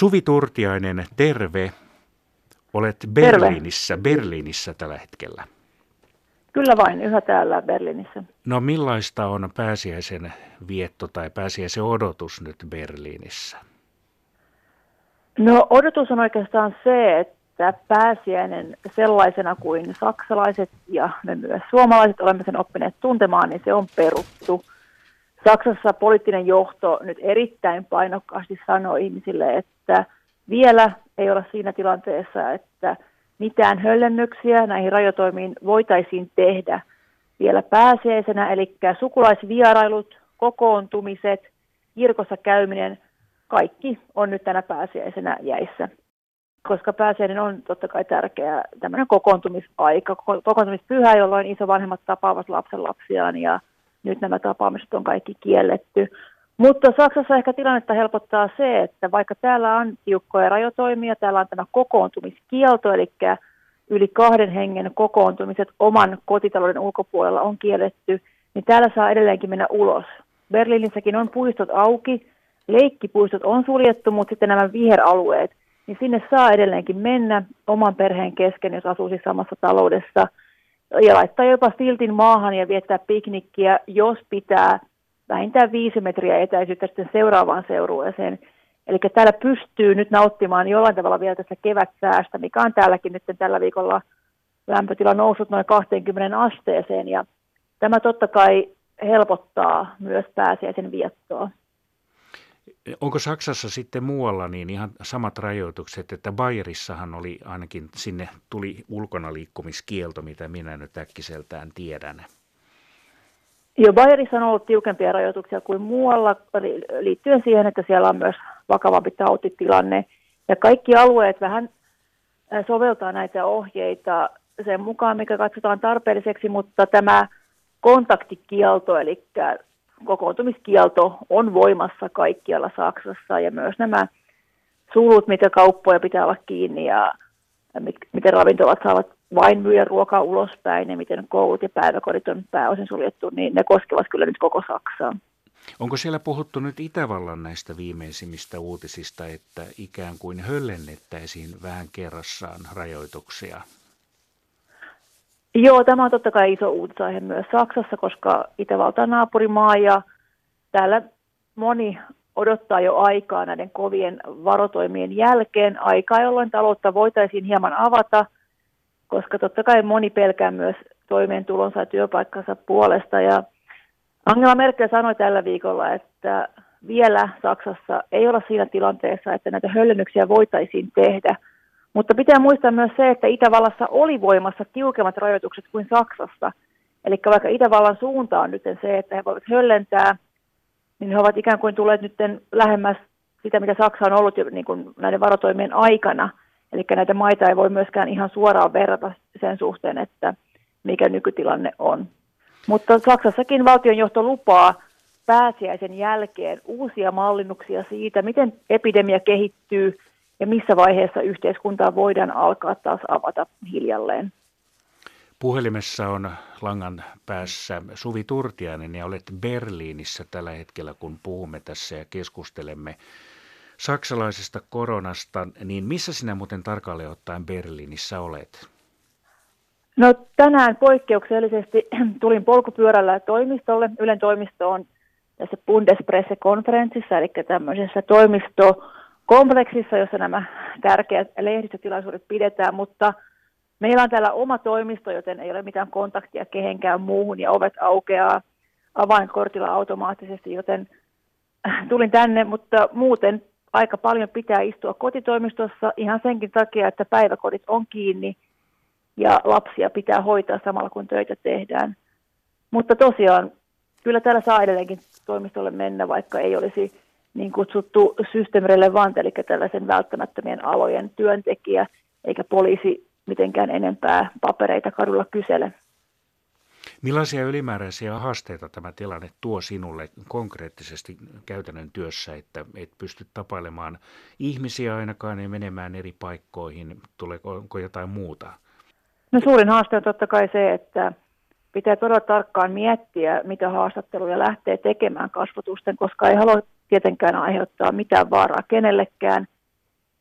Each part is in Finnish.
Suvi Turtiainen, terve. Olet Berliinissä, terve. Berliinissä tällä hetkellä. Kyllä vain, yhä täällä Berliinissä. No millaista on pääsiäisen vietto tai pääsiäisen odotus nyt Berliinissä? No odotus on oikeastaan se, että pääsiäinen sellaisena kuin saksalaiset ja me myös suomalaiset olemme sen oppineet tuntemaan, niin se on peruttu. Saksassa poliittinen johto nyt erittäin painokkaasti sanoi ihmisille, että vielä ei olla siinä tilanteessa, että mitään höllennyksiä näihin rajoitoimiin voitaisiin tehdä vielä pääsiäisenä, eli sukulaisvierailut, kokoontumiset, kirkossa käyminen, kaikki on nyt tänä pääsiäisenä jäissä. Koska pääsiäinen on totta kai tärkeä tämmöinen kokoontumisaika, kokoontumispyhä, jolloin isovanhemmat tapaavat lapsen lapsiaan ja nyt nämä tapaamiset on kaikki kielletty. Mutta Saksassa ehkä tilannetta helpottaa se, että vaikka täällä on tiukkoja rajoitoimia, täällä on tämä kokoontumiskielto, eli yli kahden hengen kokoontumiset oman kotitalouden ulkopuolella on kielletty, niin täällä saa edelleenkin mennä ulos. Berliinissäkin on puistot auki, leikkipuistot on suljettu, mutta sitten nämä viheralueet, niin sinne saa edelleenkin mennä oman perheen kesken, jos asuu siis samassa taloudessa, ja laittaa jopa siltin maahan ja viettää piknikkiä, jos pitää vähintään viisi metriä etäisyyttä sitten seuraavaan seurueeseen. Eli täällä pystyy nyt nauttimaan jollain tavalla vielä tästä kevätsäästä, mikä on täälläkin nyt tällä viikolla lämpötila noussut noin 20 asteeseen. Ja tämä totta kai helpottaa myös pääsiäisen viettoa. Onko Saksassa sitten muualla niin ihan samat rajoitukset, että Bayerissahan oli ainakin sinne tuli ulkona liikkumiskielto, mitä minä nyt äkkiseltään tiedän. Joo, Bayerissa on ollut tiukempia rajoituksia kuin muualla liittyen siihen, että siellä on myös vakavampi tautitilanne. Ja kaikki alueet vähän soveltaa näitä ohjeita sen mukaan, mikä katsotaan tarpeelliseksi, mutta tämä kontaktikielto, eli kokoontumiskielto on voimassa kaikkialla Saksassa ja myös nämä sulut, mitä kauppoja pitää olla kiinni ja miten ravintolat saavat vain myydä ruokaa ulospäin ja miten koulut ja päiväkodit on pääosin suljettu, niin ne koskevat kyllä nyt koko Saksaa. Onko siellä puhuttu nyt Itävallan näistä viimeisimmistä uutisista, että ikään kuin höllennettäisiin vähän kerrassaan rajoituksia? Joo, tämä on totta kai iso uutisaihe myös Saksassa, koska Itävalta on naapurimaa ja täällä moni odottaa jo aikaa näiden kovien varotoimien jälkeen, aikaa, jolloin taloutta voitaisiin hieman avata, koska totta kai moni pelkää myös toimeentulonsa ja työpaikkansa puolesta. Ja Angela Merkel sanoi tällä viikolla, että vielä Saksassa ei olla siinä tilanteessa, että näitä höllennyksiä voitaisiin tehdä – mutta pitää muistaa myös se, että Itävallassa oli voimassa tiukemmat rajoitukset kuin Saksassa. Eli vaikka Itävallan suunta on nyt se, että he voivat höllentää, niin he ovat ikään kuin tulleet nyt lähemmäs sitä, mitä Saksa on ollut jo niin kuin näiden varotoimien aikana. Eli näitä maita ei voi myöskään ihan suoraan verrata sen suhteen, että mikä nykytilanne on. Mutta Saksassakin valtionjohto lupaa pääsiäisen jälkeen uusia mallinnuksia siitä, miten epidemia kehittyy – ja missä vaiheessa yhteiskuntaa voidaan alkaa taas avata hiljalleen. Puhelimessa on langan päässä Suvi Turtiainen ja olet Berliinissä tällä hetkellä, kun puhumme tässä ja keskustelemme saksalaisesta koronasta. Niin missä sinä muuten tarkalleen ottaen Berliinissä olet? No tänään poikkeuksellisesti tulin polkupyörällä toimistolle. Ylen toimisto on tässä Bundespresse-konferenssissa, eli tämmöisessä toimisto kompleksissa, jossa nämä tärkeät lehdistötilaisuudet pidetään, mutta meillä on täällä oma toimisto, joten ei ole mitään kontaktia kehenkään muuhun ja ovet aukeaa avainkortilla automaattisesti, joten tulin tänne, mutta muuten aika paljon pitää istua kotitoimistossa ihan senkin takia, että päiväkodit on kiinni ja lapsia pitää hoitaa samalla kun töitä tehdään. Mutta tosiaan, kyllä täällä saa edelleenkin toimistolle mennä, vaikka ei olisi niin kutsuttu system relevant, eli tällaisen välttämättömien alojen työntekijä, eikä poliisi mitenkään enempää papereita kadulla kysele. Millaisia ylimääräisiä haasteita tämä tilanne tuo sinulle konkreettisesti käytännön työssä, että et pysty tapailemaan ihmisiä ainakaan ja menemään eri paikkoihin? Tuleeko jotain muuta? No suurin haaste on totta kai se, että pitää todella tarkkaan miettiä, mitä haastatteluja lähtee tekemään kasvotusten, koska ei halua tietenkään aiheuttaa mitään vaaraa kenellekään.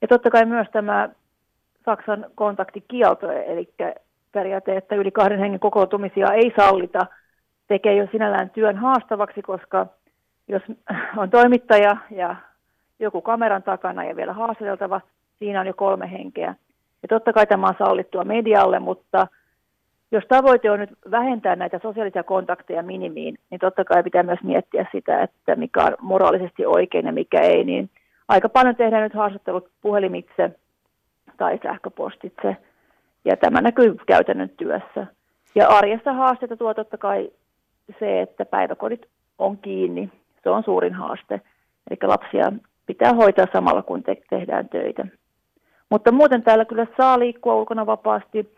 Ja totta kai myös tämä Saksan kontaktikielto, eli periaate, että yli kahden hengen kokoontumisia ei sallita, tekee jo sinällään työn haastavaksi, koska jos on toimittaja ja joku kameran takana ja vielä haastateltava, siinä on jo kolme henkeä. Ja totta kai tämä on sallittua medialle, mutta jos tavoite on nyt vähentää näitä sosiaalisia kontakteja minimiin, niin totta kai pitää myös miettiä sitä, että mikä on moraalisesti oikein ja mikä ei. Niin aika paljon tehdään nyt haastattelut puhelimitse tai sähköpostitse, ja tämä näkyy käytännön työssä. Ja arjessa haasteita tuo totta kai se, että päiväkodit on kiinni. Se on suurin haaste. Eli lapsia pitää hoitaa samalla, kun te- tehdään töitä. Mutta muuten täällä kyllä saa liikkua ulkona vapaasti.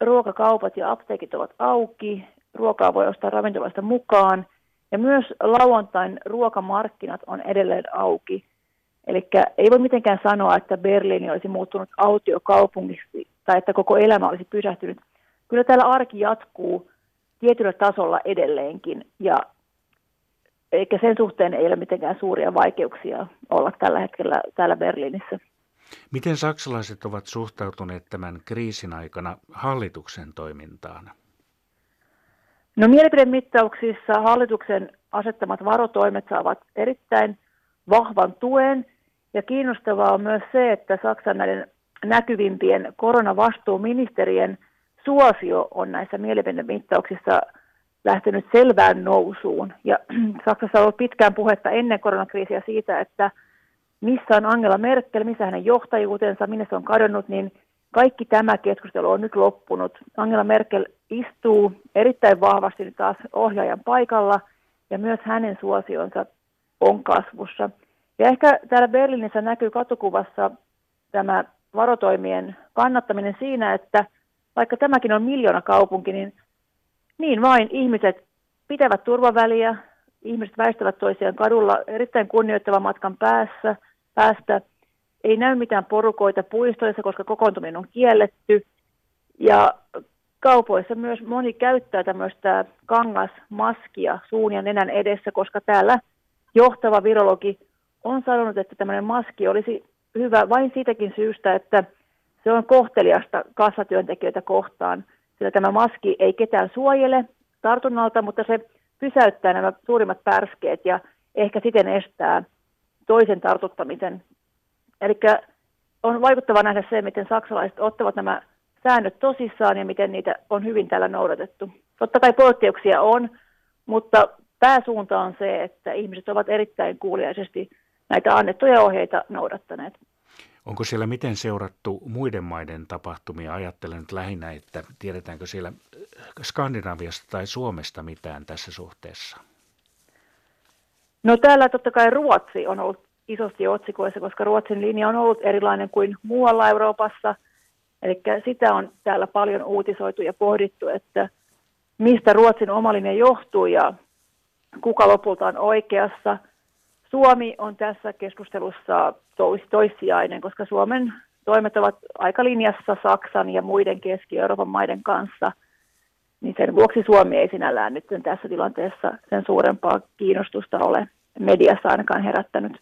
Ruokakaupat ja apteekit ovat auki. Ruokaa voi ostaa ravintolasta mukaan. Ja myös lauantain ruokamarkkinat on edelleen auki. Eli ei voi mitenkään sanoa, että Berliini olisi muuttunut autiokaupungiksi tai että koko elämä olisi pysähtynyt. Kyllä täällä arki jatkuu tietyllä tasolla edelleenkin ja eikä sen suhteen ei ole mitenkään suuria vaikeuksia olla tällä hetkellä täällä Berliinissä. Miten saksalaiset ovat suhtautuneet tämän kriisin aikana hallituksen toimintaan? No mielipidemittauksissa hallituksen asettamat varotoimet saavat erittäin vahvan tuen ja kiinnostavaa on myös se, että Saksan näiden näkyvimpien koronavastuuministerien suosio on näissä mielipidemittauksissa lähtenyt selvään nousuun. Ja Saksassa on ollut pitkään puhetta ennen koronakriisiä siitä, että missä on Angela Merkel, missä hänen johtajuutensa, minne se on kadonnut, niin kaikki tämä keskustelu on nyt loppunut. Angela Merkel istuu erittäin vahvasti nyt taas ohjaajan paikalla ja myös hänen suosionsa on kasvussa. Ja ehkä täällä Berliinissä näkyy katukuvassa tämä varotoimien kannattaminen siinä, että vaikka tämäkin on miljoona kaupunki, niin niin vain ihmiset pitävät turvaväliä, ihmiset väistävät toisiaan kadulla erittäin kunnioittavan matkan päässä, päästä. Ei näy mitään porukoita puistoissa, koska kokoontuminen on kielletty. Ja kaupoissa myös moni käyttää tämmöistä kangasmaskia suun ja nenän edessä, koska täällä johtava virologi on sanonut, että tämmöinen maski olisi hyvä vain siitäkin syystä, että se on kohteliasta kassatyöntekijöitä kohtaan, sillä tämä maski ei ketään suojele tartunnalta, mutta se pysäyttää nämä suurimmat pärskeet ja ehkä siten estää toisen tartuttamisen. Eli on vaikuttava nähdä se, miten saksalaiset ottavat nämä säännöt tosissaan ja miten niitä on hyvin täällä noudatettu. Totta kai poikkeuksia on, mutta pääsuunta on se, että ihmiset ovat erittäin kuuliaisesti näitä annettuja ohjeita noudattaneet. Onko siellä miten seurattu muiden maiden tapahtumia? Ajattelen nyt lähinnä, että tiedetäänkö siellä Skandinaviasta tai Suomesta mitään tässä suhteessa? No täällä totta kai Ruotsi on ollut isosti otsikoissa, koska Ruotsin linja on ollut erilainen kuin muualla Euroopassa. Eli sitä on täällä paljon uutisoitu ja pohdittu, että mistä Ruotsin oma linja johtuu ja kuka lopulta on oikeassa – Suomi on tässä keskustelussa tois, toissijainen, koska Suomen toimet ovat aika linjassa Saksan ja muiden Keski-Euroopan maiden kanssa, niin sen vuoksi Suomi ei sinällään nyt tässä tilanteessa sen suurempaa kiinnostusta ole mediassa ainakaan herättänyt.